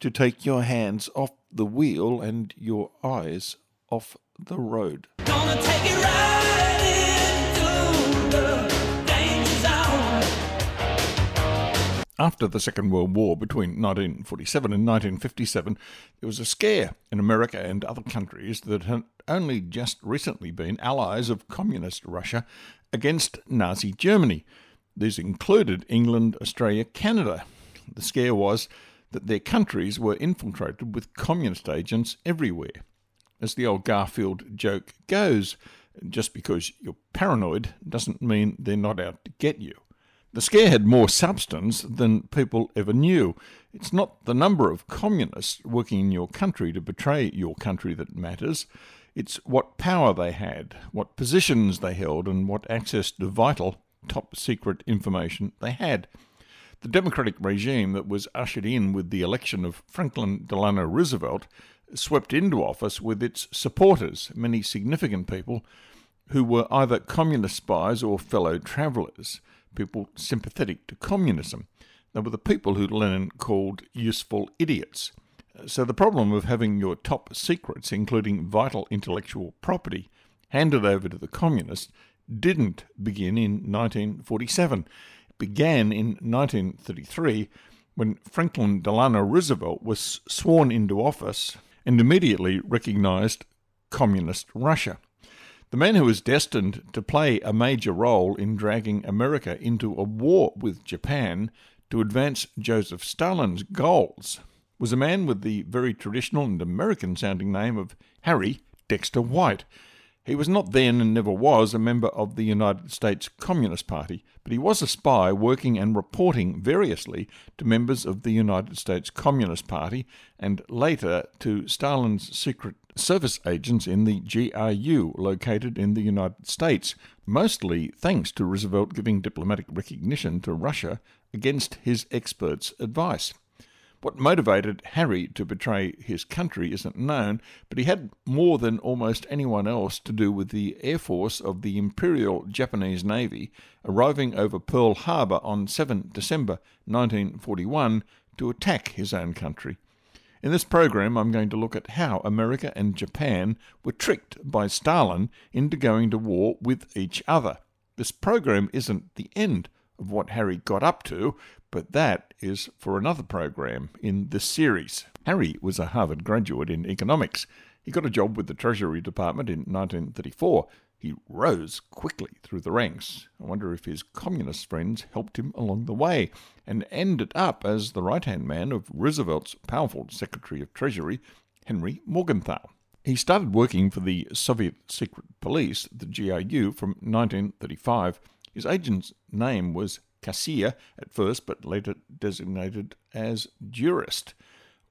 to take your hands off the wheel and your eyes off the road. After the Second World War between 1947 and 1957, there was a scare in America and other countries that had only just recently been allies of Communist Russia against Nazi Germany. These included England, Australia, Canada. The scare was that their countries were infiltrated with communist agents everywhere. As the old Garfield joke goes, just because you're paranoid doesn't mean they're not out to get you. The scare had more substance than people ever knew. It's not the number of communists working in your country to betray your country that matters. It's what power they had, what positions they held, and what access to vital, top secret information they had. The democratic regime that was ushered in with the election of Franklin Delano Roosevelt swept into office with its supporters, many significant people who were either communist spies or fellow travellers people sympathetic to communism. They were the people who Lenin called useful idiots. So the problem of having your top secrets, including vital intellectual property, handed over to the communists didn't begin in 1947. Began in 1933 when Franklin Delano Roosevelt was sworn into office and immediately recognized communist Russia. The man who was destined to play a major role in dragging America into a war with Japan to advance Joseph Stalin's goals was a man with the very traditional and American sounding name of Harry Dexter White. He was not then and never was a member of the United States Communist Party, but he was a spy working and reporting variously to members of the United States Communist Party and later to Stalin's secret service agents in the GRU located in the United States, mostly thanks to Roosevelt giving diplomatic recognition to Russia against his experts' advice. What motivated Harry to betray his country isn't known, but he had more than almost anyone else to do with the Air Force of the Imperial Japanese Navy arriving over Pearl Harbor on 7 December 1941 to attack his own country. In this program, I'm going to look at how America and Japan were tricked by Stalin into going to war with each other. This program isn't the end of what Harry got up to, but that is for another program in this series. Harry was a Harvard graduate in economics. He got a job with the Treasury Department in 1934. He rose quickly through the ranks. I wonder if his communist friends helped him along the way, and ended up as the right hand man of Roosevelt's powerful Secretary of Treasury, Henry Morgenthau. He started working for the Soviet Secret Police, the GRU, from 1935 his agent's name was Kassier at first, but later designated as jurist.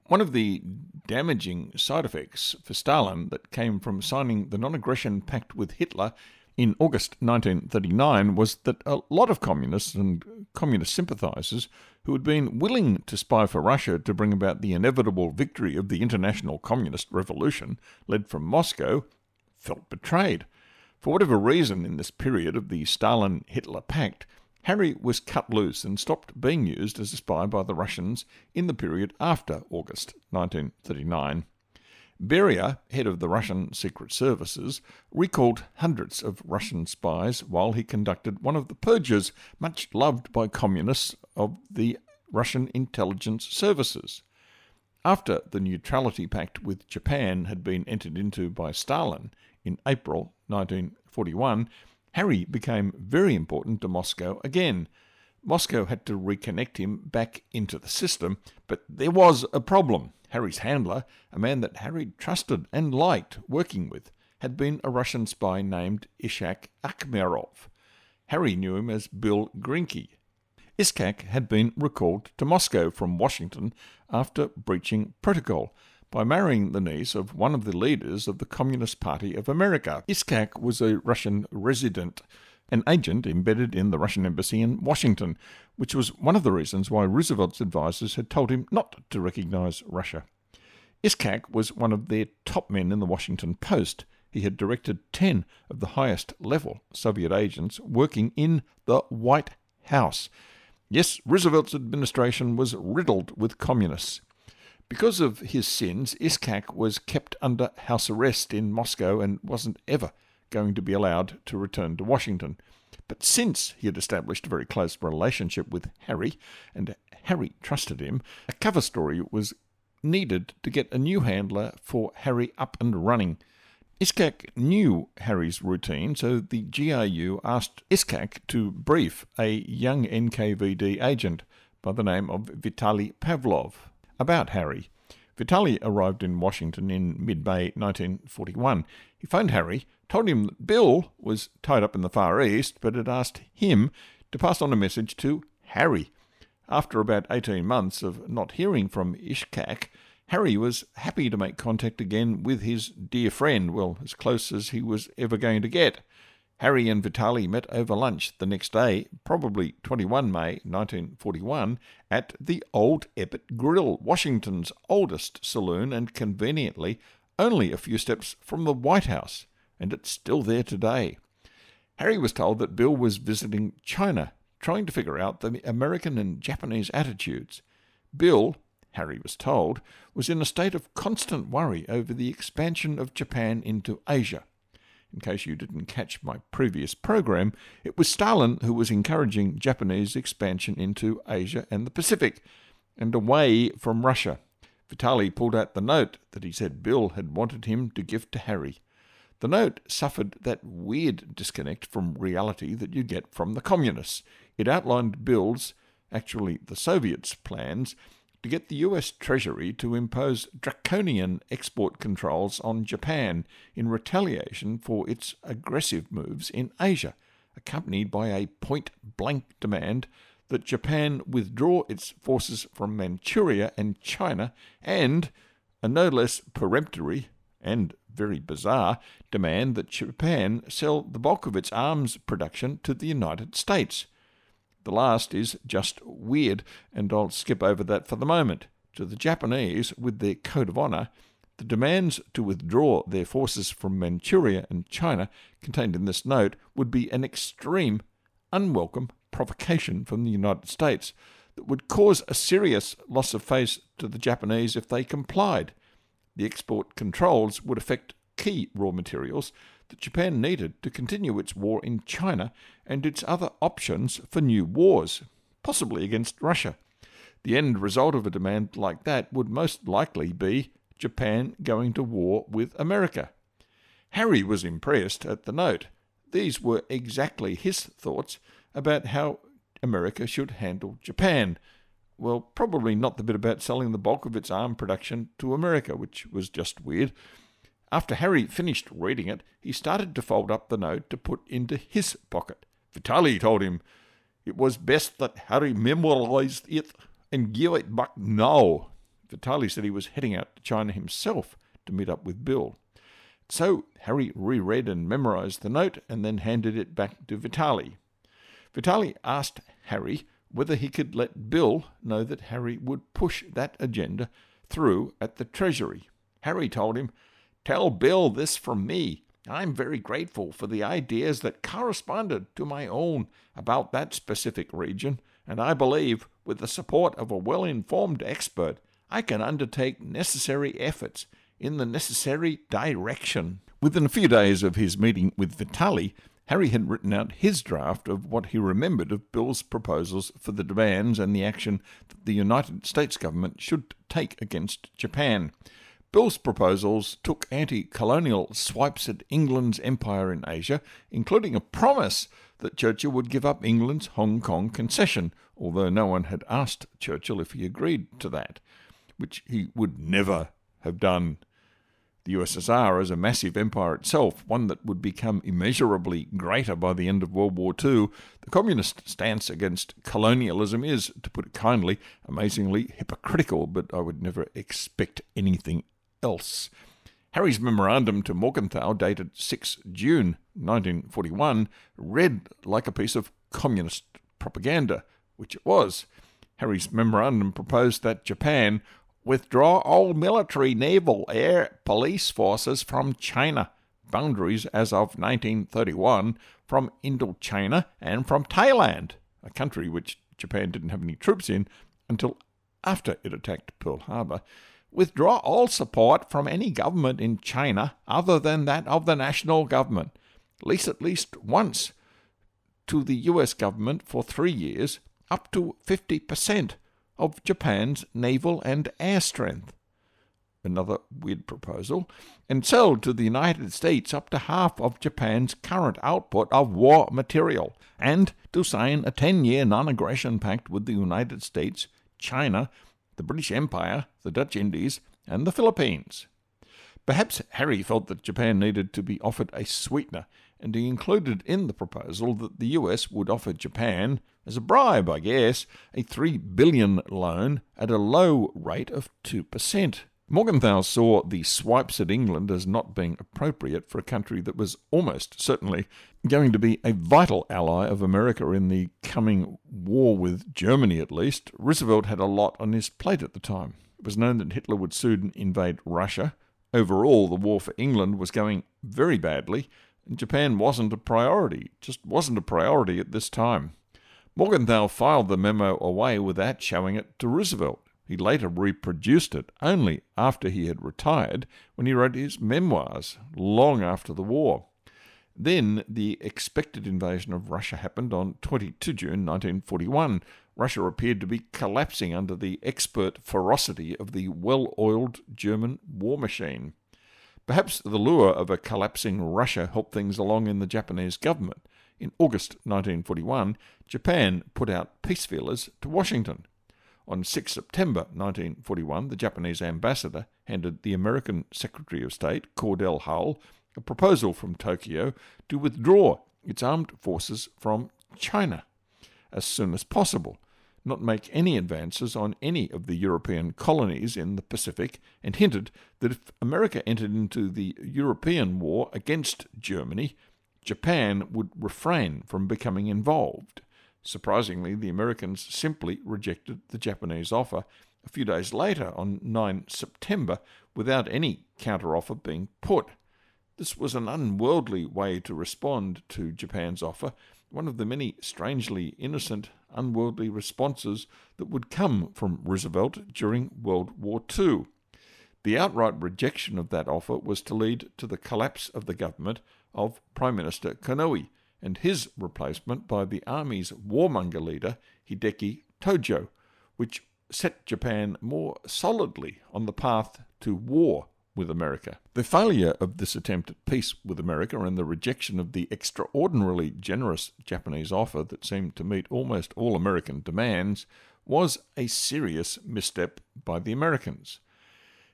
One of the damaging side effects for Stalin that came from signing the non aggression pact with Hitler in August 1939 was that a lot of communists and communist sympathizers who had been willing to spy for Russia to bring about the inevitable victory of the international communist revolution led from Moscow felt betrayed. For whatever reason, in this period of the Stalin Hitler Pact, Harry was cut loose and stopped being used as a spy by the Russians in the period after August 1939. Beria, head of the Russian secret services, recalled hundreds of Russian spies while he conducted one of the purges much loved by communists of the Russian intelligence services. After the neutrality pact with Japan had been entered into by Stalin in April 1941, Harry became very important to Moscow again. Moscow had to reconnect him back into the system, but there was a problem. Harry's handler, a man that Harry trusted and liked working with, had been a Russian spy named Ishak Akhmerov. Harry knew him as Bill Grinke. Iskak had been recalled to Moscow from Washington after breaching protocol by marrying the niece of one of the leaders of the Communist Party of America. Iskak was a Russian resident, an agent embedded in the Russian embassy in Washington, which was one of the reasons why Roosevelt's advisers had told him not to recognize Russia. Iskak was one of their top men in the Washington Post. He had directed 10 of the highest level Soviet agents working in the White House. Yes, Roosevelt's administration was riddled with communists. Because of his sins, Iskak was kept under house arrest in Moscow and wasn't ever going to be allowed to return to Washington. But since he had established a very close relationship with Harry, and Harry trusted him, a cover story was needed to get a new handler for Harry up and running. Iskak knew Harry's routine, so the GRU asked Iskak to brief a young NKVD agent by the name of Vitaly Pavlov about Harry. Vitali arrived in Washington in mid May 1941. He phoned Harry, told him that Bill was tied up in the Far East, but had asked him to pass on a message to Harry. After about 18 months of not hearing from Ishkak, Harry was happy to make contact again with his dear friend, well, as close as he was ever going to get. Harry and Vitali met over lunch the next day, probably 21 May 1941, at the Old Ebbitt Grill, Washington's oldest saloon, and conveniently only a few steps from the White House, and it's still there today. Harry was told that Bill was visiting China, trying to figure out the American and Japanese attitudes. Bill, Harry was told, was in a state of constant worry over the expansion of Japan into Asia. In case you didn't catch my previous program, it was Stalin who was encouraging Japanese expansion into Asia and the Pacific, and away from Russia. Vitaly pulled out the note that he said Bill had wanted him to give to Harry. The note suffered that weird disconnect from reality that you get from the communists. It outlined Bill's, actually the Soviets' plans to get the US Treasury to impose draconian export controls on Japan in retaliation for its aggressive moves in Asia, accompanied by a point blank demand that Japan withdraw its forces from Manchuria and China, and a no less peremptory and very bizarre demand that Japan sell the bulk of its arms production to the United States. The last is just weird, and I'll skip over that for the moment. To the Japanese, with their code of honour, the demands to withdraw their forces from Manchuria and China contained in this note would be an extreme, unwelcome provocation from the United States that would cause a serious loss of face to the Japanese if they complied. The export controls would affect key raw materials that Japan needed to continue its war in China and its other options for new wars, possibly against Russia. The end result of a demand like that would most likely be Japan going to war with America. Harry was impressed at the note. These were exactly his thoughts about how America should handle Japan. Well, probably not the bit about selling the bulk of its arm production to America, which was just weird. After Harry finished reading it, he started to fold up the note to put into his pocket. Vitali told him it was best that Harry memorized it and give it back now. Vitali said he was heading out to China himself to meet up with Bill. So Harry reread and memorized the note and then handed it back to Vitali. Vitali asked Harry whether he could let Bill know that Harry would push that agenda through at the Treasury. Harry told him Tell Bill this from me. I'm very grateful for the ideas that corresponded to my own about that specific region, and I believe, with the support of a well informed expert, I can undertake necessary efforts in the necessary direction. Within a few days of his meeting with Vitali, Harry had written out his draft of what he remembered of Bill's proposals for the demands and the action that the United States government should take against Japan. Bill's proposals took anti colonial swipes at England's empire in Asia, including a promise that Churchill would give up England's Hong Kong concession, although no one had asked Churchill if he agreed to that, which he would never have done. The USSR as a massive empire itself, one that would become immeasurably greater by the end of World War II, the communist stance against colonialism is, to put it kindly, amazingly hypocritical, but I would never expect anything else. Harry's memorandum to Morgenthau, dated 6 June 1941, read like a piece of communist propaganda, which it was. Harry's memorandum proposed that Japan withdraw all military, naval, air, police forces from China boundaries as of 1931 from Indochina and from Thailand, a country which Japan didn't have any troops in until after it attacked Pearl Harbor. Withdraw all support from any government in China other than that of the national government, lease at least once to the US government for three years, up to 50% of Japan's naval and air strength. Another weird proposal, and sell to the United States up to half of Japan's current output of war material, and to sign a 10 year non aggression pact with the United States, China, the British Empire, the Dutch Indies, and the Philippines. Perhaps Harry felt that Japan needed to be offered a sweetener, and he included in the proposal that the US would offer Japan, as a bribe, I guess, a three billion loan at a low rate of two percent. Morgenthau saw the swipes at England as not being appropriate for a country that was almost certainly going to be a vital ally of America in the coming war with Germany, at least. Roosevelt had a lot on his plate at the time. It was known that Hitler would soon invade Russia. Overall, the war for England was going very badly, and Japan wasn't a priority, just wasn't a priority at this time. Morgenthau filed the memo away without showing it to Roosevelt. He later reproduced it only after he had retired when he wrote his memoirs, long after the war. Then the expected invasion of Russia happened on 22 June 1941. Russia appeared to be collapsing under the expert ferocity of the well oiled German war machine. Perhaps the lure of a collapsing Russia helped things along in the Japanese government. In August 1941, Japan put out peace feelers to Washington. On 6 September 1941, the Japanese ambassador handed the American Secretary of State, Cordell Hull, a proposal from Tokyo to withdraw its armed forces from China as soon as possible, not make any advances on any of the European colonies in the Pacific, and hinted that if America entered into the European war against Germany, Japan would refrain from becoming involved. Surprisingly, the Americans simply rejected the Japanese offer a few days later, on 9 September, without any counteroffer being put. This was an unworldly way to respond to Japan's offer, one of the many strangely innocent, unworldly responses that would come from Roosevelt during World War II. The outright rejection of that offer was to lead to the collapse of the government of Prime Minister Konoe and his replacement by the army's warmonger leader, Hideki Tojo, which set Japan more solidly on the path to war with America. The failure of this attempt at peace with America and the rejection of the extraordinarily generous Japanese offer that seemed to meet almost all American demands was a serious misstep by the Americans.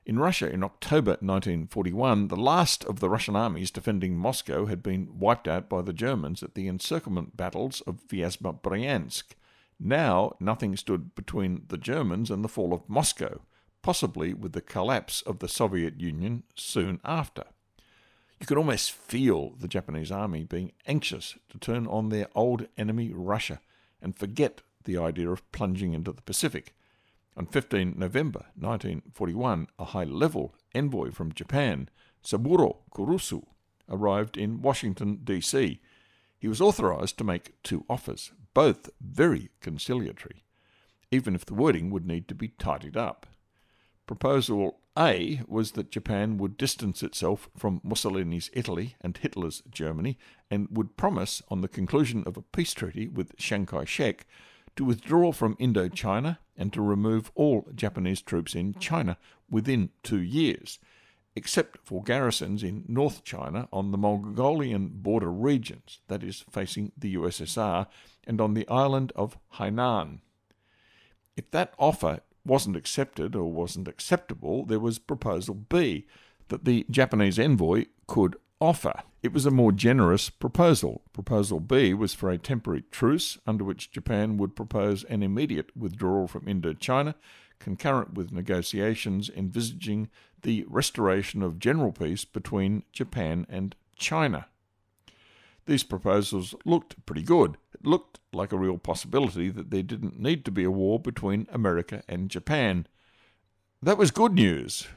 In Russia in October 1941, the last of the Russian armies defending Moscow had been wiped out by the Germans at the encirclement battles of Vyazma Bryansk. Now nothing stood between the Germans and the fall of Moscow, possibly with the collapse of the Soviet Union soon after. You could almost feel the Japanese army being anxious to turn on their old enemy Russia and forget the idea of plunging into the Pacific. On 15 November 1941, a high level envoy from Japan, Saburo Kurusu, arrived in Washington, D.C. He was authorized to make two offers, both very conciliatory, even if the wording would need to be tidied up. Proposal A was that Japan would distance itself from Mussolini's Italy and Hitler's Germany and would promise, on the conclusion of a peace treaty with Chiang Kai shek, to withdraw from Indochina and to remove all Japanese troops in China within two years, except for garrisons in North China on the Mongolian border regions, that is, facing the USSR, and on the island of Hainan. If that offer wasn't accepted or wasn't acceptable, there was Proposal B that the Japanese envoy could offer. It was a more generous proposal. Proposal B was for a temporary truce under which Japan would propose an immediate withdrawal from Indochina, concurrent with negotiations envisaging the restoration of general peace between Japan and China. These proposals looked pretty good. It looked like a real possibility that there didn't need to be a war between America and Japan. That was good news.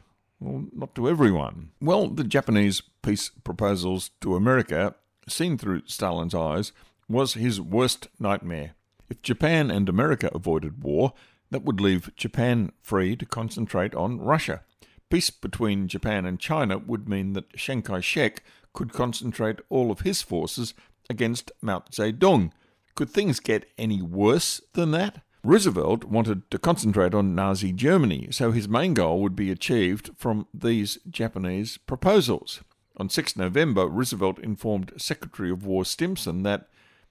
Well, not to everyone. Well, the Japanese peace proposals to America, seen through Stalin's eyes, was his worst nightmare. If Japan and America avoided war, that would leave Japan free to concentrate on Russia. Peace between Japan and China would mean that Chiang Kai shek could concentrate all of his forces against Mao Zedong. Could things get any worse than that? Roosevelt wanted to concentrate on Nazi Germany, so his main goal would be achieved from these Japanese proposals. On 6 November, Roosevelt informed Secretary of War Stimson that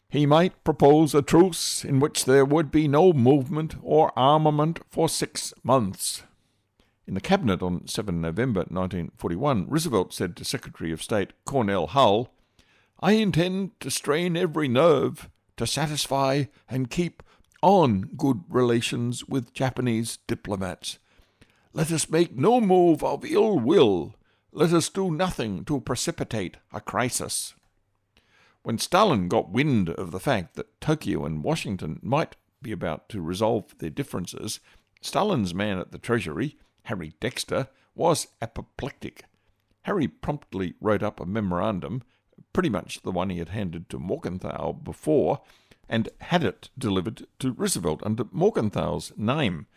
he might propose a truce in which there would be no movement or armament for six months. In the Cabinet on 7 November 1941, Roosevelt said to Secretary of State Cordell Hull, I intend to strain every nerve to satisfy and keep on good relations with Japanese diplomats. Let us make no move of ill will. Let us do nothing to precipitate a crisis. When Stalin got wind of the fact that Tokyo and Washington might be about to resolve their differences, Stalin's man at the Treasury, Harry Dexter, was apoplectic. Harry promptly wrote up a memorandum, pretty much the one he had handed to Morgenthau before, and had it delivered to Roosevelt under Morgenthau's name.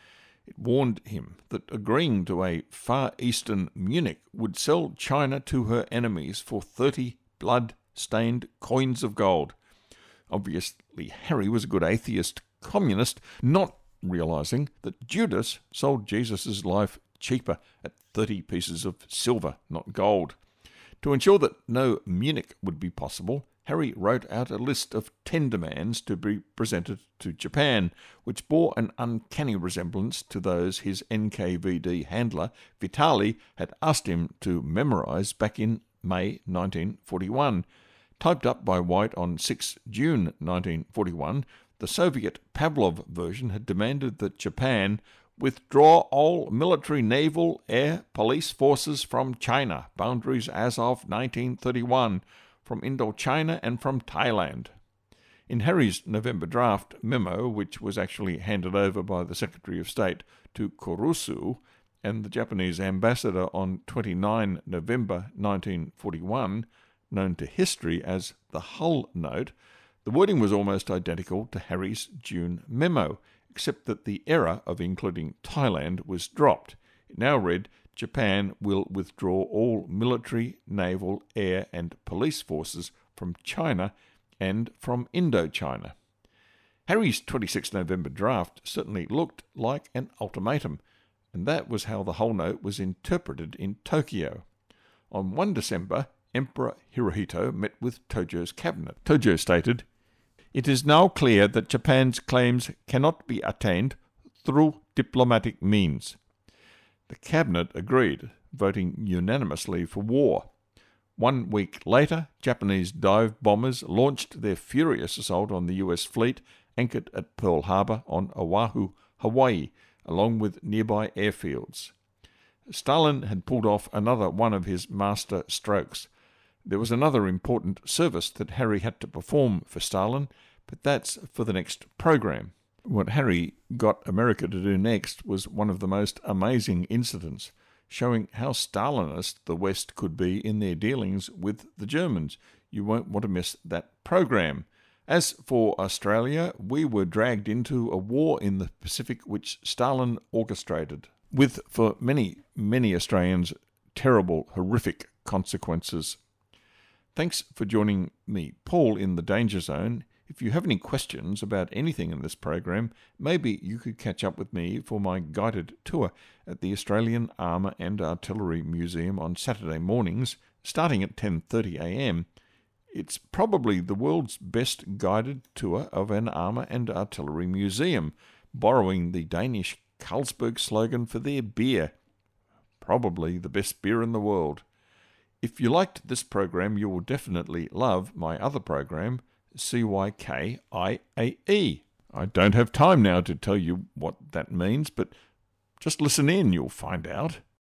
It warned him that agreeing to a Far Eastern Munich would sell China to her enemies for 30 blood stained coins of gold. Obviously, Harry was a good atheist communist, not realizing that Judas sold Jesus' life cheaper at 30 pieces of silver, not gold. To ensure that no Munich would be possible, Harry wrote out a list of ten demands to be presented to Japan, which bore an uncanny resemblance to those his NKVD handler, Vitali, had asked him to memorize back in May 1941. Typed up by White on 6 June 1941, the Soviet Pavlov version had demanded that Japan withdraw all military, naval, air, police forces from China, boundaries as of 1931 from Indochina and from Thailand. In Harry's November draft memo, which was actually handed over by the Secretary of State to Kurusu and the Japanese ambassador on 29 November 1941, known to history as the Hull Note, the wording was almost identical to Harry's June memo, except that the error of including Thailand was dropped. It now read Japan will withdraw all military, naval, air, and police forces from China and from Indochina. Harry's 26 November draft certainly looked like an ultimatum, and that was how the whole note was interpreted in Tokyo. On 1 December, Emperor Hirohito met with Tojo's cabinet. Tojo stated, It is now clear that Japan's claims cannot be attained through diplomatic means. The cabinet agreed, voting unanimously for war. One week later, Japanese dive bombers launched their furious assault on the US fleet anchored at Pearl Harbor on Oahu, Hawaii, along with nearby airfields. Stalin had pulled off another one of his master strokes. There was another important service that Harry had to perform for Stalin, but that's for the next program. What Harry got America to do next was one of the most amazing incidents, showing how Stalinist the West could be in their dealings with the Germans. You won't want to miss that program. As for Australia, we were dragged into a war in the Pacific which Stalin orchestrated, with, for many, many Australians, terrible, horrific consequences. Thanks for joining me, Paul, in the Danger Zone. If you have any questions about anything in this program, maybe you could catch up with me for my guided tour at the Australian Armour and Artillery Museum on Saturday mornings, starting at 10:30 a.m. It's probably the world's best guided tour of an armour and artillery museum, borrowing the Danish Carlsberg slogan for their beer. probably the best beer in the world. If you liked this program, you will definitely love my other program, CYKIAE. I don't have time now to tell you what that means, but just listen in, you'll find out.